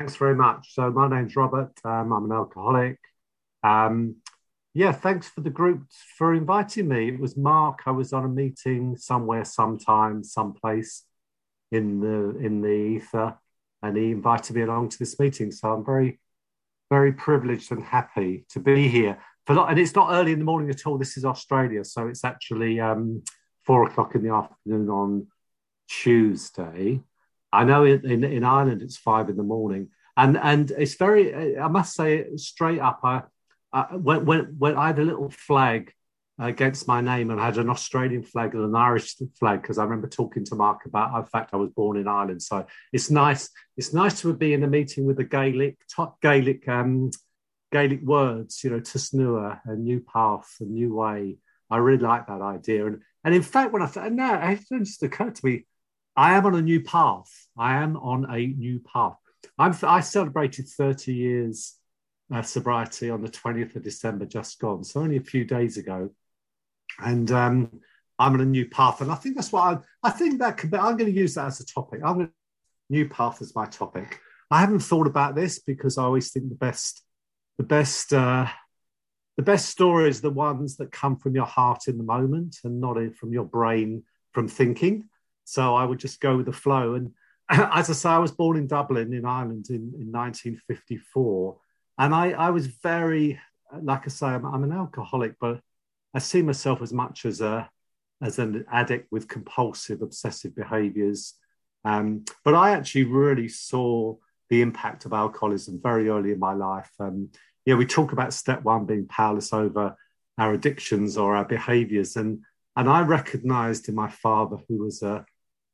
Thanks very much. So my name's Robert. Um, I'm an alcoholic. Um, yeah, thanks for the group for inviting me. It was Mark. I was on a meeting somewhere, sometime, someplace in the in the ether, and he invited me along to this meeting. So I'm very, very privileged and happy to be here. For and it's not early in the morning at all. This is Australia, so it's actually um, four o'clock in the afternoon on Tuesday. I know in, in, in Ireland it's five in the morning, and and it's very. I must say straight up. I uh, when, when, when I had a little flag against my name and I had an Australian flag and an Irish flag because I remember talking to Mark about the fact I was born in Ireland. So it's nice. It's nice to be in a meeting with the Gaelic Gaelic um, Gaelic words. You know, Tusnua, a new path, a new way. I really like that idea. And and in fact, when I thought, no, it just occurred to me, I am on a new path. I am on a new path. I'm, I celebrated 30 years uh, sobriety on the 20th of December, just gone. So only a few days ago. And um, I'm on a new path. And I think that's what I, I think that could be, I'm going to use that as a topic. I'm going to, new path as my topic. I haven't thought about this because I always think the best, the best, uh, the best stories the ones that come from your heart in the moment and not from your brain from thinking. So I would just go with the flow. And as I say, I was born in Dublin in Ireland in, in 1954 and I, I was very, like I say, I'm, I'm an alcoholic, but I see myself as much as a as an addict with compulsive obsessive behaviors. Um, but I actually really saw the impact of alcoholism very early in my life. Um, yeah, we talk about step one being powerless over our addictions or our behaviors, and and I recognised in my father, who was a,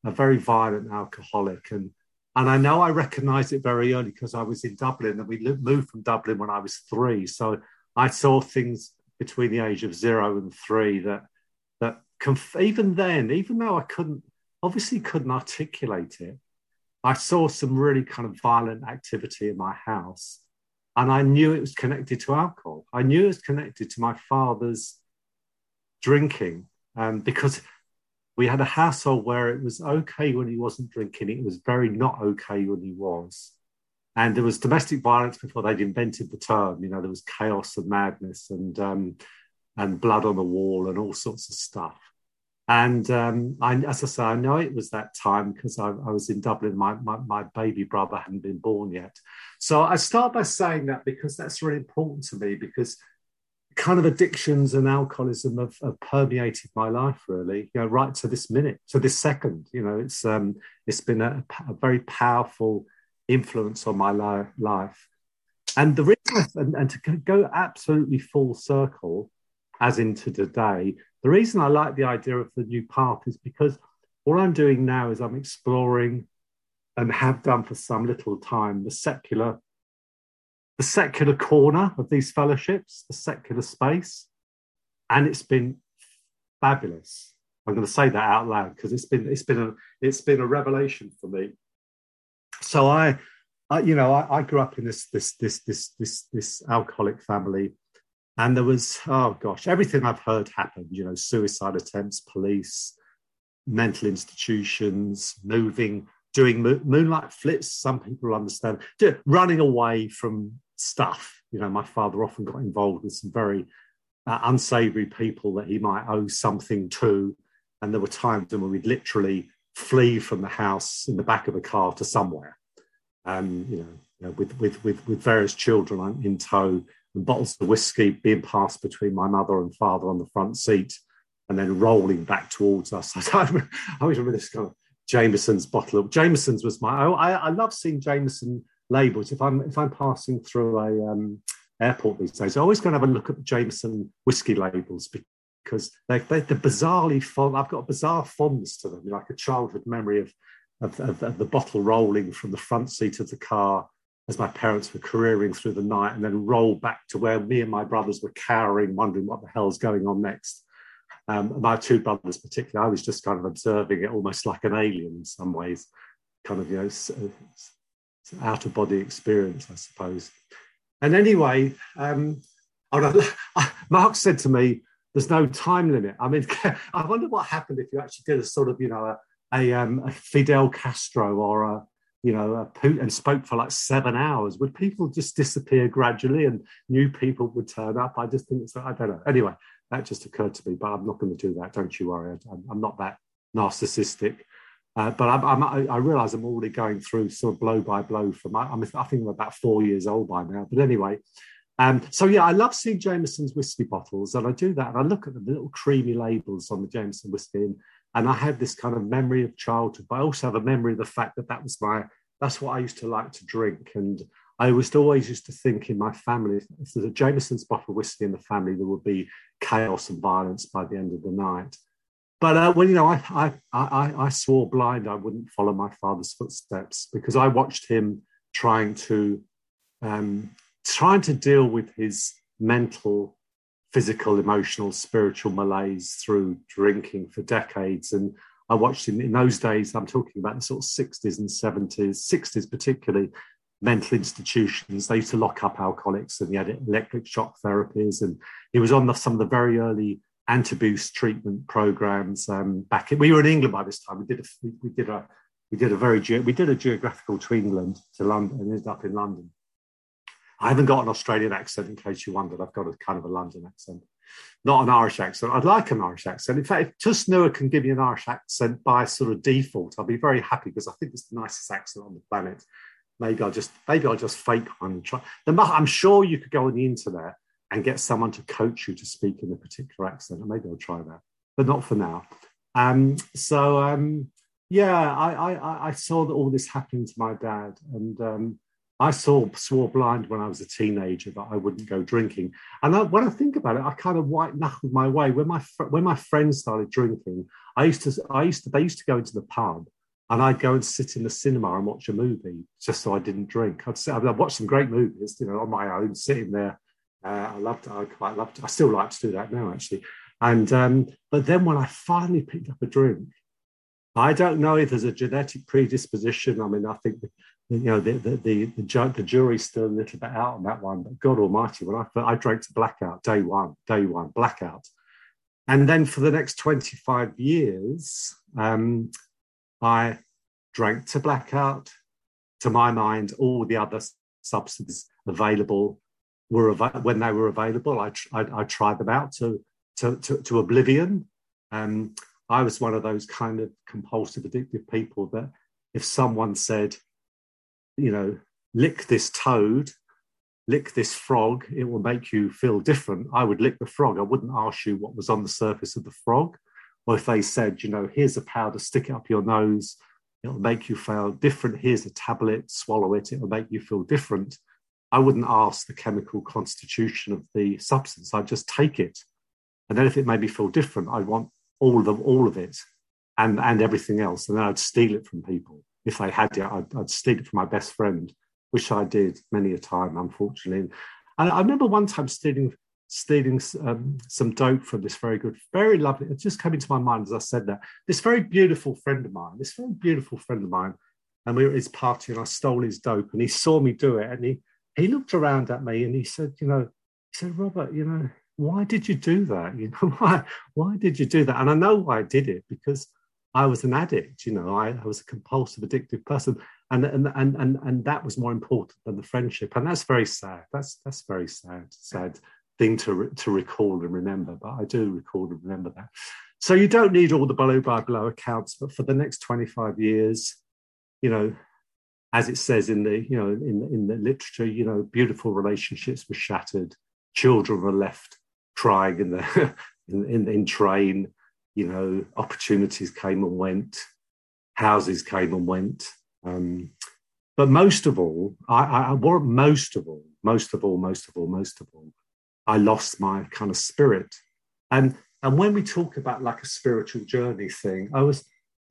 a very violent alcoholic, and and I know I recognized it very early because I was in Dublin and we moved from Dublin when I was three. So I saw things between the age of zero and three that, that conf- even then, even though I couldn't, obviously couldn't articulate it, I saw some really kind of violent activity in my house. And I knew it was connected to alcohol. I knew it was connected to my father's drinking um, because we had a household where it was okay when he wasn't drinking, it was very not okay when he was. And there was domestic violence before they'd invented the term. You know, there was chaos and madness and um, and blood on the wall and all sorts of stuff. And um, I, as I say, I know it was that time because I, I, was in Dublin. My, my, my baby brother hadn't been born yet. So I start by saying that because that's really important to me because kind of addictions and alcoholism have, have, permeated my life really you know right to this minute to this second you know it's um it's been a, a very powerful influence on my li- life. And the reason and, and to go absolutely full circle as into today the reason i like the idea of the new path is because what i'm doing now is i'm exploring and have done for some little time the secular the secular corner of these fellowships, the secular space, and it's been fabulous. I'm going to say that out loud because it's been it's been a it's been a revelation for me. So I, I you know, I, I, grew up in this this this this this this alcoholic family, and there was oh gosh, everything I've heard happened. You know, suicide attempts, police, mental institutions, moving doing moonlight flips. Some people understand running away from stuff. You know, my father often got involved with some very uh, unsavory people that he might owe something to. And there were times when we'd literally flee from the house in the back of a car to somewhere, um, you, know, you know, with, with, with, with various children in tow and bottles of whiskey being passed between my mother and father on the front seat and then rolling back towards us. I, always remember this kind of Jameson's bottle of Jameson's was my. I, I love seeing Jameson labels. If I'm if I'm passing through a um, airport these days, I always go and have a look at Jameson whiskey labels because they, they're, bizarrely fond. I've got bizarre fondness to them, like a childhood memory of, of, of, of the bottle rolling from the front seat of the car as my parents were careering through the night, and then roll back to where me and my brothers were cowering, wondering what the hell's going on next. Um, my two brothers, particularly, I was just kind of observing it almost like an alien in some ways, kind of you know out of body experience, I suppose. And anyway, um, Mark said to me, "There's no time limit." I mean, I wonder what happened if you actually did a sort of, you know, a, a, um, a Fidel Castro or a, you know, uh, and spoke for like seven hours. Would people just disappear gradually and new people would turn up? I just think it's, I don't know. Anyway, that just occurred to me, but I'm not going to do that. Don't you worry. I'm, I'm not that narcissistic. Uh, but I'm, I'm, i realize I'm already going through sort of blow by blow from, I'm, I think I'm about four years old by now. But anyway, um, so yeah, I love seeing Jameson's whiskey bottles, and I do that, and I look at the little creamy labels on the Jameson whiskey, and, and I have this kind of memory of childhood, but I also have a memory of the fact that that was my that's what I used to like to drink, and I was always used to think in my family if there's a Jameson's bottle of whiskey in the family, there would be chaos and violence by the end of the night. But uh, well, you know, I, I I I swore blind I wouldn't follow my father's footsteps because I watched him trying to um, trying to deal with his mental, physical, emotional, spiritual malaise through drinking for decades. And I watched him in those days, I'm talking about the sort of 60s and 70s, 60s particularly, mental institutions. They used to lock up alcoholics and he had electric shock therapies. And he was on the, some of the very early antabuse treatment programs um, back in, we were in England by this time. We did a, we, did a, we did a very, we did a geographical to England, to London, and ended up in London. I haven't got an Australian accent, in case you wondered. I've got a kind of a London accent, not an Irish accent. I'd like an Irish accent. In fact, if Newer can give me an Irish accent by sort of default, I'll be very happy because I think it's the nicest accent on the planet. Maybe I'll just maybe I'll just fake one and try. I'm sure you could go on the internet and get someone to coach you to speak in a particular accent, and maybe I'll try that, but not for now. Um, so um, yeah, I, I, I saw that all this happened to my dad, and um, I saw swore blind when I was a teenager that I wouldn't go drinking. And I, when I think about it, I kind of white knuckled my way. When my when my friends started drinking, I used to I used to they used to go into the pub and I'd go and sit in the cinema and watch a movie just so I didn't drink. I'd, sit, I'd watch some great movies, you know, on my own, sitting there. Uh, I loved I quite loved I still like to do that now actually. And um, but then when I finally picked up a drink, I don't know if there's a genetic predisposition. I mean, I think you know, the the the, the, ju- the, jury's still a little bit out on that one. But God Almighty, when I I drank to blackout day one, day one blackout, and then for the next twenty five years, um, I drank to blackout. To my mind, all the other substances available were av- when they were available. I, tr- I, I tried them out to to to, to oblivion. Um, I was one of those kind of compulsive addictive people that if someone said you know, lick this toad, lick this frog, it will make you feel different. I would lick the frog. I wouldn't ask you what was on the surface of the frog. Or if they said, you know, here's a powder, stick it up your nose, it'll make you feel different. Here's a tablet, swallow it, it'll make you feel different. I wouldn't ask the chemical constitution of the substance. I'd just take it. And then if it made me feel different, I'd want all of all of it and, and everything else. And then I'd steal it from people if I had it, I'd, I'd steal it from my best friend, which I did many a time, unfortunately. And I remember one time stealing stealing um, some dope from this very good, very lovely. It just came into my mind as I said that. This very beautiful friend of mine, this very beautiful friend of mine, and we were at his party, and I stole his dope, and he saw me do it, and he he looked around at me, and he said, you know, he said, Robert, you know, why did you do that? You know, why why did you do that? And I know why I did it because I was an addict, you know, I, I was a compulsive, addictive person. And, and, and, and, and that was more important than the friendship. And that's very sad. That's, that's very sad, sad thing to, to recall and remember. But I do recall and remember that. So you don't need all the blow by blow accounts, but for the next 25 years, you know, as it says in the, you know, in, in the literature, you know, beautiful relationships were shattered. Children were left crying in the, in, in, in train you know, opportunities came and went, houses came and went. Um, but most of all, I, I, most of all, most of all, most of all, most of all, I lost my kind of spirit. And and when we talk about like a spiritual journey thing, I was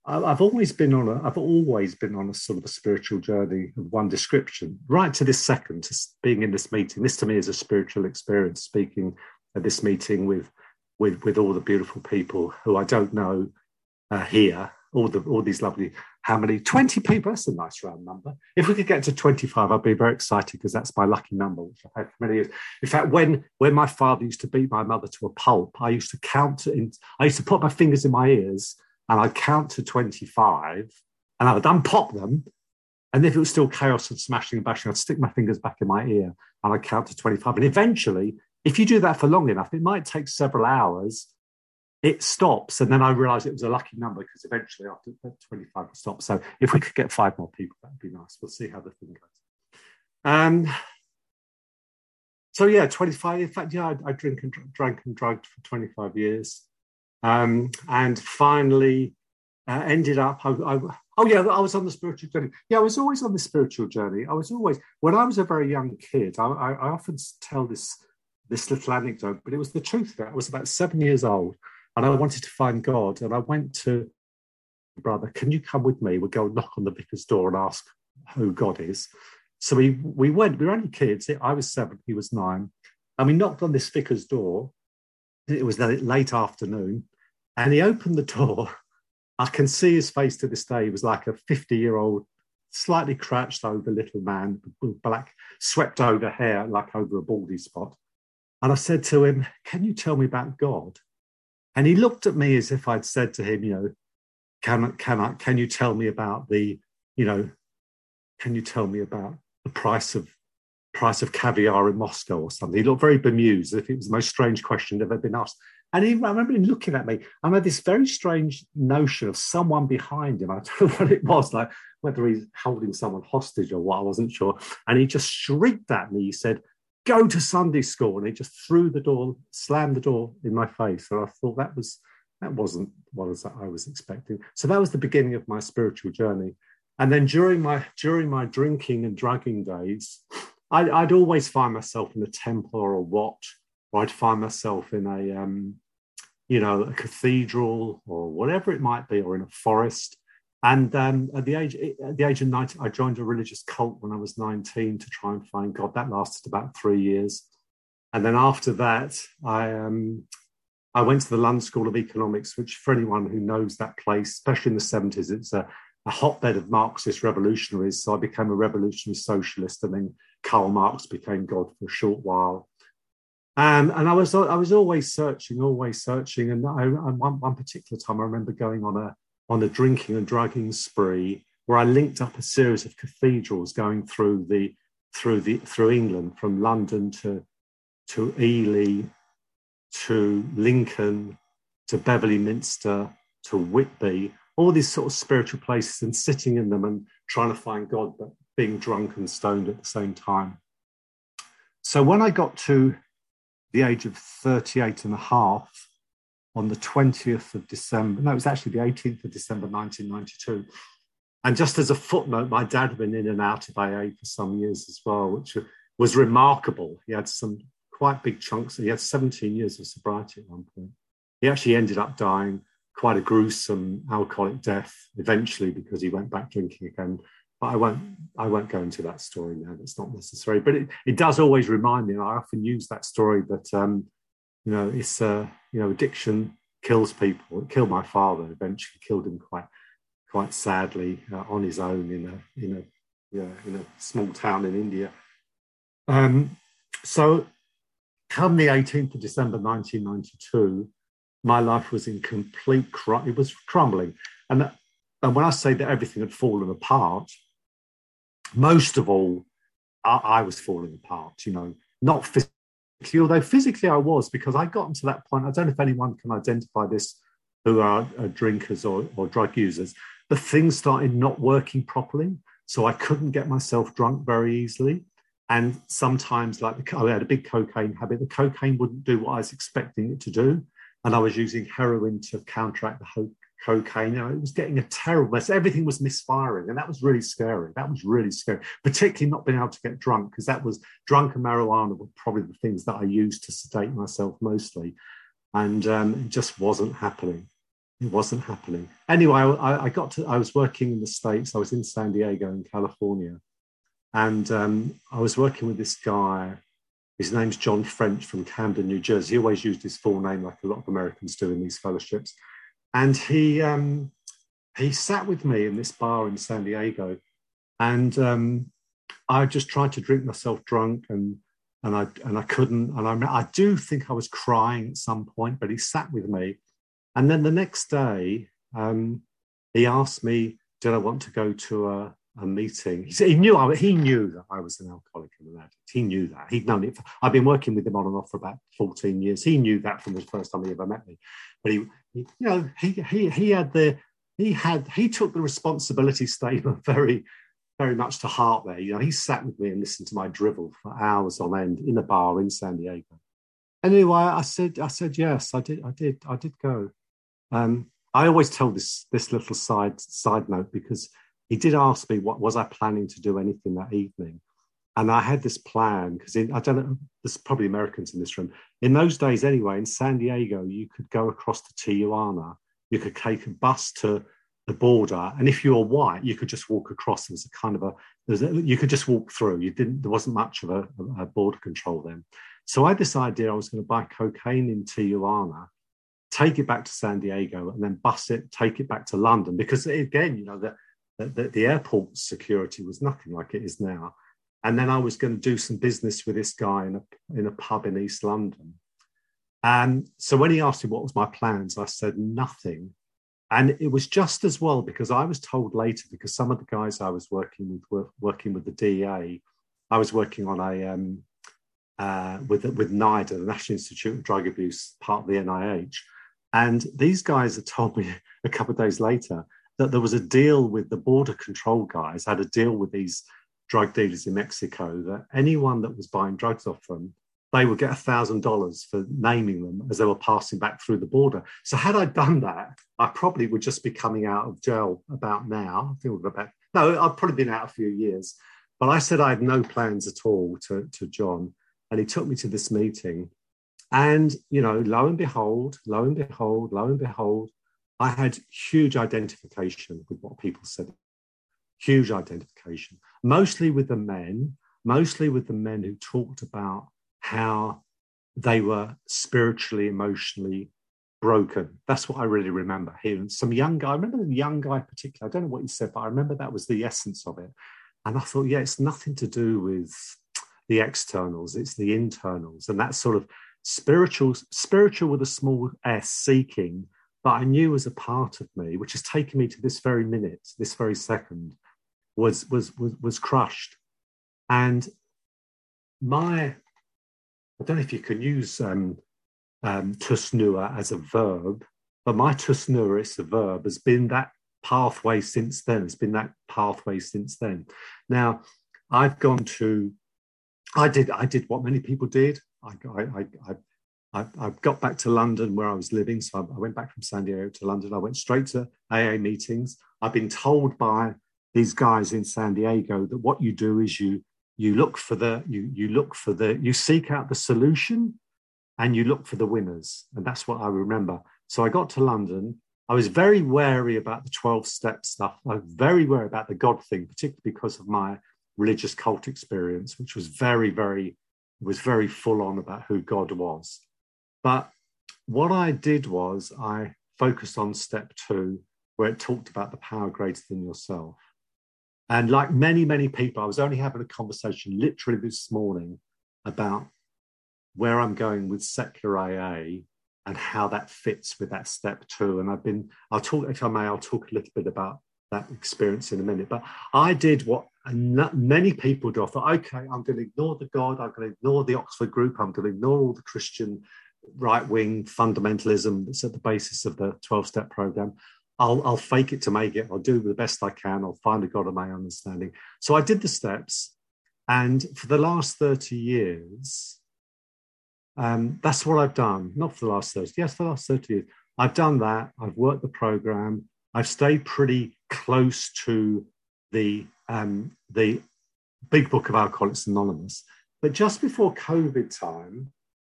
I've always been on a I've always been on a sort of a spiritual journey of one description, right to this second, to being in this meeting. This to me is a spiritual experience, speaking at this meeting with with with all the beautiful people who I don't know uh, here. All the all these lovely how many 20 people that's a nice round number if we could get to 25 i'd be very excited because that's my lucky number which i've had for many years in fact when when my father used to beat my mother to a pulp i used to count in i used to put my fingers in my ears and i'd count to 25 and i would unpop them And if it was still chaos and smashing and bashing, I'd stick my fingers back in my ear and I'd count to 25. And eventually, if you do that for long enough, it might take several hours. It stops. And then I realized it was a lucky number because eventually after 25 it stops. So if we could get five more people, that'd be nice. We'll see how the thing goes. Um, so yeah, 25. In fact, yeah, I, I drink and drank and drugged for 25 years. Um, and finally uh, ended up, I, I, oh yeah, I was on the spiritual journey. Yeah, I was always on the spiritual journey. I was always, when I was a very young kid, I, I often tell this, this little anecdote, but it was the truth it. I was about seven years old and I wanted to find God. And I went to brother, can you come with me? We'll go knock on the vicar's door and ask who God is. So we we went. We were only kids. I was seven. He was nine, and we knocked on this vicar's door. It was late afternoon, and he opened the door. I can see his face to this day. He was like a fifty-year-old, slightly crouched over little man, black swept over hair like over a baldy spot. And I said to him, "Can you tell me about God?" And he looked at me as if I'd said to him, "You know, can can I can you tell me about the, you know, can you tell me about the price of price of caviar in Moscow or something. He looked very bemused, as if it was the most strange question ever been asked. And he, I remember him looking at me. I had this very strange notion of someone behind him. I don't know what it was, like whether he's holding someone hostage or what. I wasn't sure. And he just shrieked at me. He said, "Go to Sunday school!" And he just threw the door, slammed the door in my face. And I thought that was that wasn't what I was expecting. So that was the beginning of my spiritual journey. And then during my during my drinking and drugging days, I'd, I'd always find myself in a temple or a what, or I'd find myself in a um, you know a cathedral or whatever it might be, or in a forest. And um, at the age at the age of 19, I joined a religious cult when I was 19 to try and find God. That lasted about three years, and then after that, I um, I went to the London School of Economics, which for anyone who knows that place, especially in the 70s, it's a a hotbed of Marxist revolutionaries. So I became a revolutionary socialist, and then Karl Marx became God for a short while. Um, and I was I was always searching, always searching. And I, one, one particular time, I remember going on a on a drinking and drugging spree where I linked up a series of cathedrals going through the through the through England, from London to to Ely, to Lincoln, to Beverley Minster, to Whitby, all these sort of spiritual places and sitting in them and trying to find God, but being drunk and stoned at the same time. So when I got to the age of 38 and a half, on the 20th of December, no, it was actually the 18th of December 1992. And just as a footnote, my dad had been in and out of AA for some years as well, which was remarkable. He had some quite big chunks. He had 17 years of sobriety at one point. He actually ended up dying quite a gruesome alcoholic death eventually because he went back drinking again. But I won't I won't go into that story now. That's not necessary. But it, it does always remind me, and I often use that story that um, you know it's uh, you know addiction kills people. It killed my father. Eventually killed him quite quite sadly uh, on his own in a in a yeah, in a small town in India. Um, so come the 18th of December 1992, my life was in complete cr- it was crumbling and and when i say that everything had fallen apart most of all I, I, was falling apart you know not physically although physically i was because i gotten to that point i don't know if anyone can identify this who are, drinkers or, or drug users but things started not working properly so i couldn't get myself drunk very easily. And sometimes like i had a big cocaine habit. The cocaine wouldn't do what i was expecting it to do and I was using heroin to counteract the cocaine. It was getting a terrible mess. Everything was misfiring, and that was really scary. That was really scary, particularly not being able to get drunk because that was drunk and marijuana were probably the things that I used to sedate myself mostly, and um, it just wasn't happening. It wasn't happening. Anyway, I, I, got to. I was working in the states. I was in San Diego in California, and um, I was working with this guy his name's John French from Camden, New Jersey. He always used his full name, like a lot of Americans do in these fellowships. And he um, he sat with me in this bar in San Diego, and um, I just tried to drink myself drunk, and and I and I couldn't. And I I do think I was crying at some point, but he sat with me, and then the next day um, he asked me, did I want to go to a a meeting. He, said, he knew I, he knew that I was an alcoholic and an addict. He knew that. He'd known it. For, I've been working with him on and off for about 14 years. He knew that from the first time he ever met me. But he, he you know, he, he, he had the, he had, he took the responsibility statement very, very much to heart there. You know, he sat with me and listened to my drivel for hours on end in a bar in San Diego. Anyway, I said, I said, yes, I did, I did, I did go. Um, I always tell this this little side side note because he did ask me what was I planning to do anything that evening, and I had this plan because I don't know. There's probably Americans in this room. In those days, anyway, in San Diego, you could go across to Tijuana. You could take a bus to the border, and if you were white, you could just walk across. There was a kind of a, a you could just walk through. You didn't. There wasn't much of a, a border control then. So I had this idea I was going to buy cocaine in Tijuana take it back to San Diego, and then bus it, take it back to London. Because again, you know, the, the, the airport security was nothing like it is now. And then I was going to do some business with this guy in a, in a pub in East London. And so when he asked me what was my plans, I said nothing. And it was just as well because I was told later, because some of the guys I was working with were working with the DEA. I was working on a um, uh, with with NIDA, the National Institute of Drug Abuse, part of the NIH, and these guys had told me a couple of days later that there was a deal with the border control guys, had a deal with these drug dealers in Mexico that anyone that was buying drugs off them, they would get a thousand dollars for naming them as they were passing back through the border. So had I done that, I probably would just be coming out of jail about now. I think about no, I've probably been out a few years. But I said I had no plans at all to, to John. And he took me to this meeting and, you know, lo and behold, lo and behold, lo and behold, I had huge identification with what people said. Huge identification, mostly with the men, mostly with the men who talked about how they were spiritually, emotionally broken. That's what I really remember hearing. Some young guy, I remember the young guy particularly, I don't know what he said, but I remember that was the essence of it. And I thought, yeah, it's nothing to do with the externals, it's the internals. And that sort of spiritual, spiritual with a small s, seeking, but I knew as a part of me, which has taken me to this very minute, this very second, was was was, was crushed. And my, I don't know if you can use um, um, tusnua as a verb, but my tusnua, it's a verb, has been that pathway since then. It's been that pathway since then. Now, I've gone to, I did, I did what many people did. I, I, I, I, I got back to London where I was living. So I, I went back from San Diego to London. I went straight to AA meetings. I've been told by these guys in San Diego that what you do is you you look for the you you look for the you seek out the solution and you look for the winners and that's what i remember so i got to london i was very wary about the 12 step stuff i was very wary about the god thing particularly because of my religious cult experience which was very very was very full on about who God was. But what I did was I focused on step two, where it talked about the power greater than yourself. And like many, many people, I was only having a conversation literally this morning about where I'm going with secular AA and how that fits with that step two. And I've been, I'll talk, if I may, I'll talk a little bit about that experience in a minute. But I did what many people do. I thought, okay, I'm going to ignore the God, I'm going to ignore the Oxford group, I'm going to ignore all the Christian right wing fundamentalism that's at the basis of the 12 step program. I'll, I'll fake it to make it. I'll do the best I can. I'll find a God of my understanding. So I did the steps. And for the last 30 years, um, that's what I've done. Not for the last 30, yes, for the last 30 years. I've done that. I've worked the program. I've stayed pretty close to the um, the big book of Alcoholics Anonymous. But just before COVID time,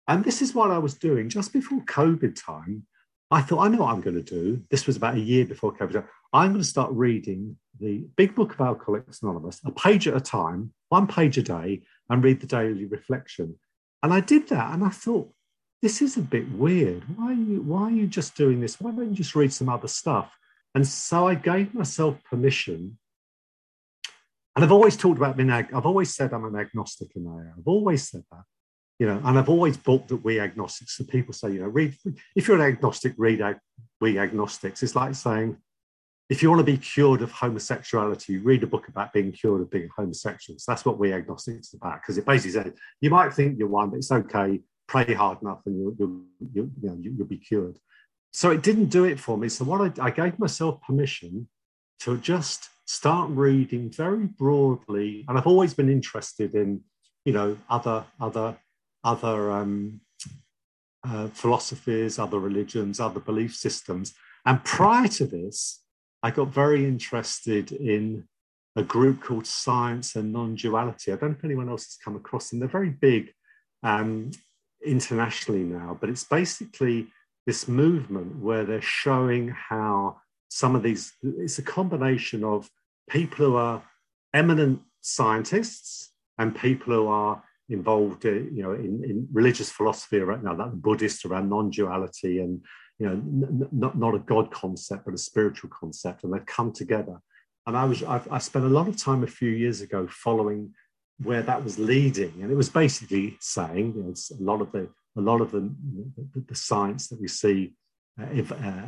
and this is what I was doing just before COVID time, I thought, I know what I'm going to do. This was about a year before COVID. I'm going to start reading the big book of Alcoholics Anonymous, a page at a time, one page a day, and read the daily reflection. And I did that, and I thought, this is a bit weird. Why are you, why are you just doing this? Why don't you just read some other stuff? And so I gave myself permission. And I've always talked about being, ag- I've always said I'm an agnostic in AA. I've always said that, you know, and I've always bought that we agnostics. So people say, you know, read, if you're an agnostic, read ag- we agnostics. It's like saying, if you want to be cured of homosexuality, read a book about being cured of being homosexual. So that's what we agnostics about, because it basically says you might think you're one, but it's okay. Pray hard enough, and you'll, you'll, you'll, you know, you'll be cured. So it didn't do it for me. So what I, I gave myself permission to just start reading very broadly, and I've always been interested in, you know, other other other um, uh, philosophies, other religions, other belief systems. And prior to this, I got very interested in a group called Science and Non Duality. I don't know if anyone else has come across them. They're very big um, internationally now, but it's basically this movement where they're showing how some of these, it's a combination of people who are eminent scientists and people who are involved, you know, in, in religious philosophy right now, that Buddhist around non-duality and you know, n- not not a God concept, but a spiritual concept, and they've come together. And I was I've, I spent a lot of time a few years ago following where that was leading, and it was basically saying, you know, a lot of the a lot of the the, the science that we see uh, if, uh,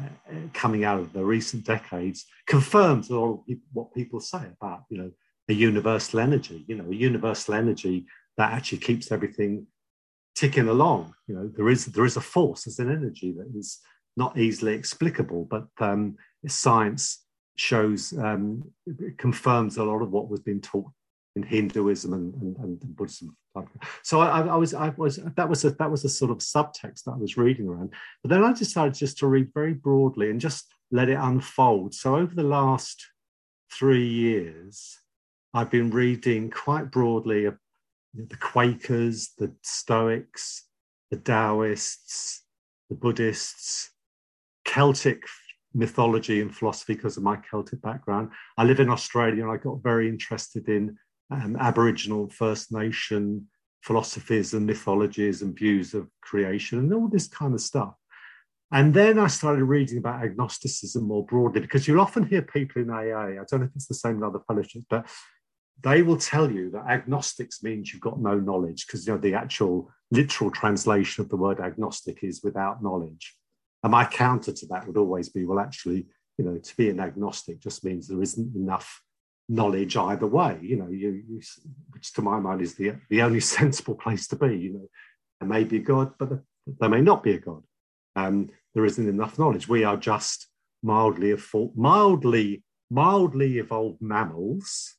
coming out of the recent decades confirms all what people say about you know a universal energy you know a universal energy that actually keeps everything ticking along. You know, there is there is a force, there's an energy that is not easily explicable, but um, science shows um, confirms a lot of what was being taught in Hinduism and, and, and Buddhism. So I, I, was I was that was a that was a sort of subtext that I was reading around. But then I decided just to read very broadly and just let it unfold. So over the last three years, I've been reading quite broadly the Quakers, the Stoics, the Taoists, the Buddhists, Celtic mythology and philosophy because of my Celtic background. I live in Australia and I got very interested in um, Aboriginal First Nation philosophies and mythologies and views of creation and all this kind of stuff. And then I started reading about agnosticism more broadly because you'll often hear people in AA, I don't know if it's the same in other fellowships, but they will tell you that agnostics means you've got no knowledge because you know the actual literal translation of the word agnostic is without knowledge. And my counter to that would always be, well, actually, you know, to be an agnostic just means there isn't enough knowledge either way. You know, you, you which to my mind is the the only sensible place to be. You know, there may be a God, but there may not be a God. Um, there isn't enough knowledge. We are just mildly mildly mildly evolved mammals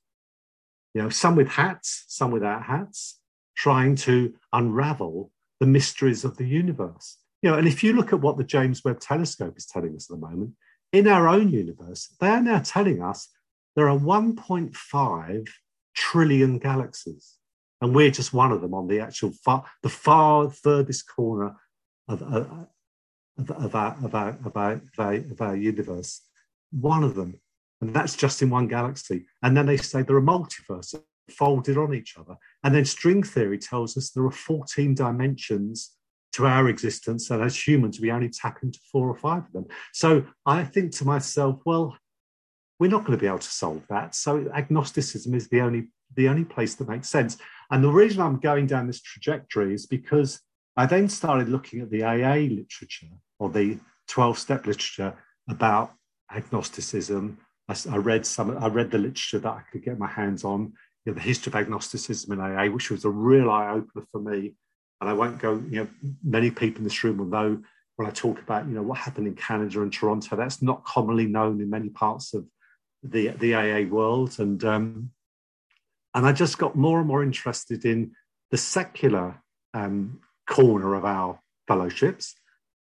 you know, some with hats, some without hats, trying to unravel the mysteries of the universe. You know, and if you look at what the James Webb Telescope is telling us at the moment, in our own universe, they are now telling us there are 1.5 trillion galaxies, and we're just one of them on the actual far, the far furthest corner of, of, of, of, our, of, our, of, our, of, our, of our universe. One of them and that's just in one galaxy. And then they say there are multiverses folded on each other. And then string theory tells us there are 14 dimensions to our existence. And as humans, we only tap into four or five of them. So I think to myself, well, we're not going to be able to solve that. So agnosticism is the only the only place that makes sense. And the reason I'm going down this trajectory is because I then started looking at the AA literature or the 12 step literature about agnosticism I, I, read some. I read the literature that I could get my hands on. You know, the history of agnosticism in AA, which was a real eye opener for me. And I won't go. You know, many people in this room will know when I talk about you know what happened in Canada and Toronto. That's not commonly known in many parts of the the AA world. And um, and I just got more and more interested in the secular um, corner of our fellowships.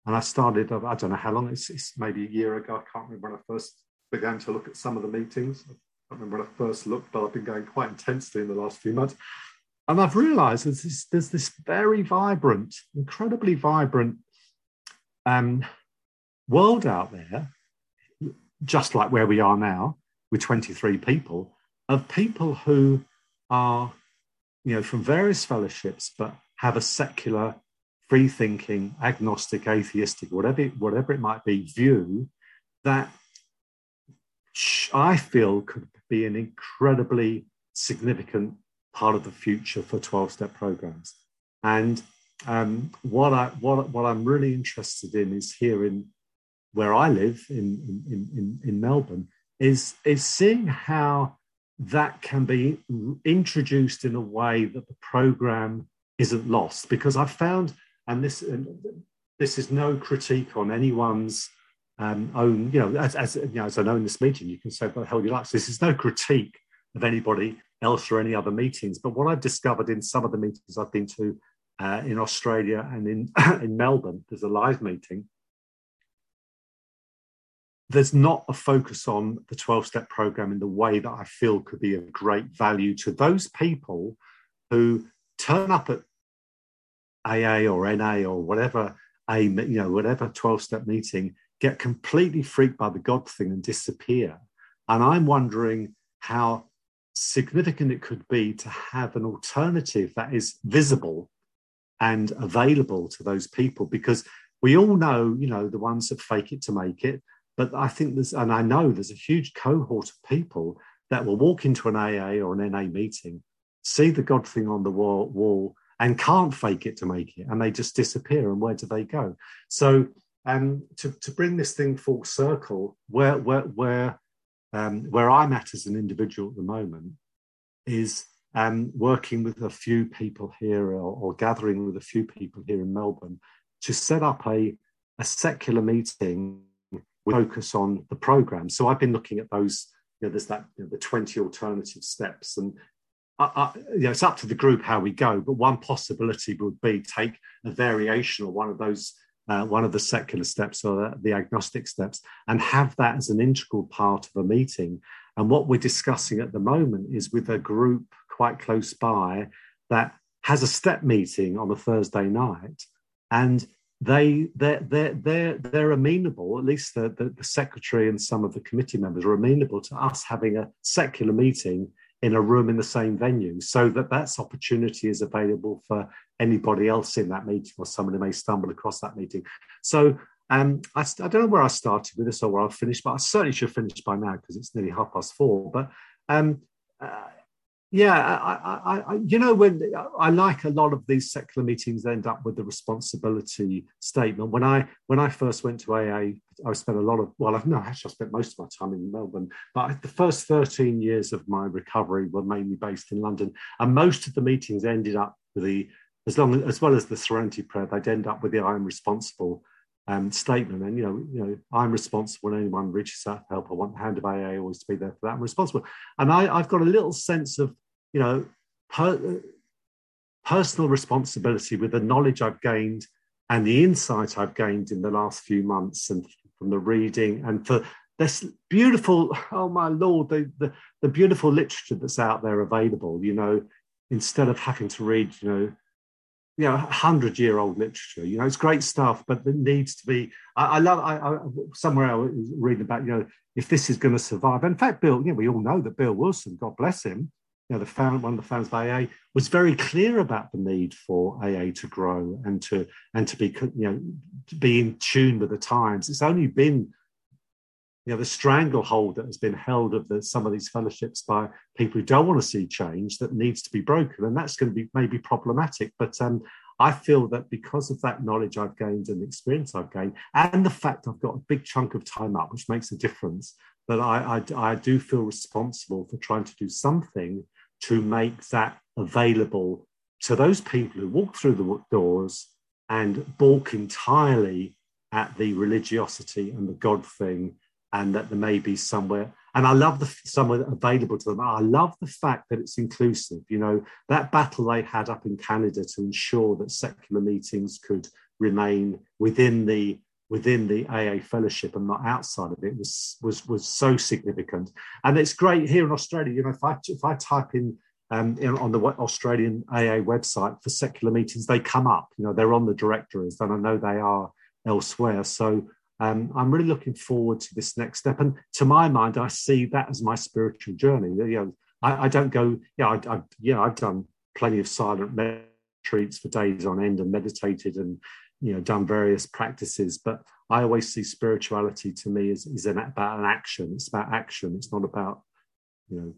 And I started, I don't know how long, it's, it's maybe a year ago, I can't remember when I first began to look at some of the meetings. I remember when I first looked, but I've been going quite intensely in the last few months. And I've realized there's this, there's this very vibrant, incredibly vibrant um, world out there, just like where we are now with 23 people, of people who are, you know, from various fellowships, but have a secular, free thinking, agnostic, atheistic, whatever, whatever it might be, view that I feel could be an incredibly significant part of the future for 12 step programs. And um, what, I, what, what I'm really interested in is here in where I live in, in, in, in Melbourne, is is seeing how that can be introduced in a way that the program isn't lost. Because I found, and this and this is no critique on anyone's um, own, you know, as, as, you know, as I know in this meeting, you can say what the hell you like. So this is no critique of anybody else or any other meetings. But what I've discovered in some of the meetings I've been to uh, in Australia and in, in Melbourne, there's a live meeting. There's not a focus on the 12 step program in the way that I feel could be of great value to those people who turn up at AA or NA or whatever a you know whatever 12 step meeting get completely freaked by the God thing and disappear. And I'm wondering how significant it could be to have an alternative that is visible and available to those people because we all know, you know, the ones that fake it to make it. But I think there's, and I know there's a huge cohort of people that will walk into an AA or an NA meeting, see the God thing on the wall, wall and can't fake it to make it, and they just disappear. And where do they go? So um, to, to bring this thing full circle, where where where um, where I'm at as an individual at the moment is um, working with a few people here or, or, gathering with a few people here in Melbourne to set up a, a secular meeting with focus on the program. So I've been looking at those, you know, there's that, you know, the 20 alternative steps. And I, I, you know, it's up to the group how we go, but one possibility would be take a variation or one of those uh, one of the secular steps or the agnostic steps, and have that as an integral part of a meeting. And what we're discussing at the moment is with a group quite close by that has a step meeting on a Thursday night, and they they're they're they're, they're amenable. At least the, the, the secretary and some of the committee members are amenable to us having a secular meeting in a room in the same venue so that that opportunity is available for anybody else in that meeting or someone who may stumble across that meeting so um, I, I, don't know where I started with this or where I've finished, but I certainly should finish by now because it's nearly half past four. But um, uh, yeah, I, I, I, you know, when I like a lot of these secular meetings end up with the responsibility statement. When I when I first went to AA, I spent a lot of well, no, actually, I spent most of my time in Melbourne. But the first thirteen years of my recovery were mainly based in London, and most of the meetings ended up with the as long as well as the Serenity Prayer, they'd end up with the "I am responsible." Um, statement. And you know, you know, I'm responsible when anyone reaches out for help. I want the hand of AA always to be there for that. I'm responsible. And I, have got a little sense of, you know, per, personal responsibility with the knowledge I've gained and the insight I've gained in the last few months and from the reading and for this beautiful, oh my lord, the, the, the beautiful literature that's out there available, you know, instead of having to read, you know, you know, hundred year old literature. You know, it's great stuff, but it needs to be. I, I love. I, I, somewhere I was reading about. You know, if this is going to survive. In fact, Bill. You know, we all know that Bill Wilson, God bless him, you know, the found, one of the founders of AA, was very clear about the need for AA to grow and to and to be you know to be in tune with the times. It's only been you know the stranglehold that has been held of the, some of these fellowships by people who don't want to see change that needs to be broken. And that's going to be maybe problematic. But um, i feel that because of that knowledge i've gained and the experience i've gained and the fact i've got a big chunk of time up which makes a difference that I, I, I do feel responsible for trying to do something to make that available to those people who walk through the doors and balk entirely at the religiosity and the god thing and that there may be somewhere and i love the somewhere available to them i love the fact that it's inclusive you know that battle they had up in canada to ensure that secular meetings could remain within the within the aa fellowship and not outside of it was was was so significant and it's great here in australia you know if i if i type in um, in, on the Australian AA website for secular meetings, they come up. You know, they're on the directories, and I know they are elsewhere. So um, I'm really looking forward to this next step. And to my mind, I see that as my spiritual journey. You know, I, I don't go, yeah, I, I, yeah, I've done plenty of silent retreats for days on end and meditated and, you know, done various practices. But I always see spirituality to me is an, about an action. It's about action. It's not about, you know,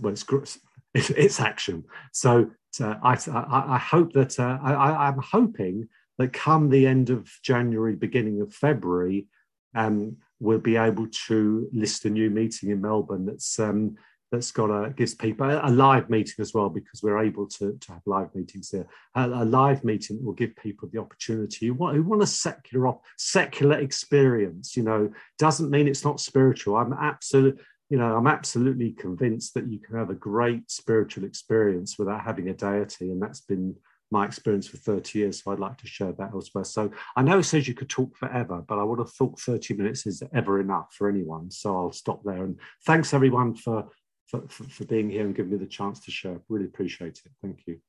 well, it's, it's, it's action. So uh, I, I, I, hope that uh, I, I'm hoping that come the end of January, beginning of February, um, we'll be able to list a new meeting in Melbourne that's um, that's got a gives people a, live meeting as well because we're able to, to have live meetings here. A, a live meeting will give people the opportunity who want, who want a secular secular experience. You know, doesn't mean it's not spiritual. I'm absolutely you know I'm absolutely convinced that you can have a great spiritual experience without having a deity, and that's been my experience for 30 years. So I'd like to share that elsewhere. So I know it says you could talk forever, but I would have thought 30 minutes is ever enough for anyone. So I'll stop there. And thanks everyone for for, for, being here and giving me the chance to share. Really appreciate it. Thank you.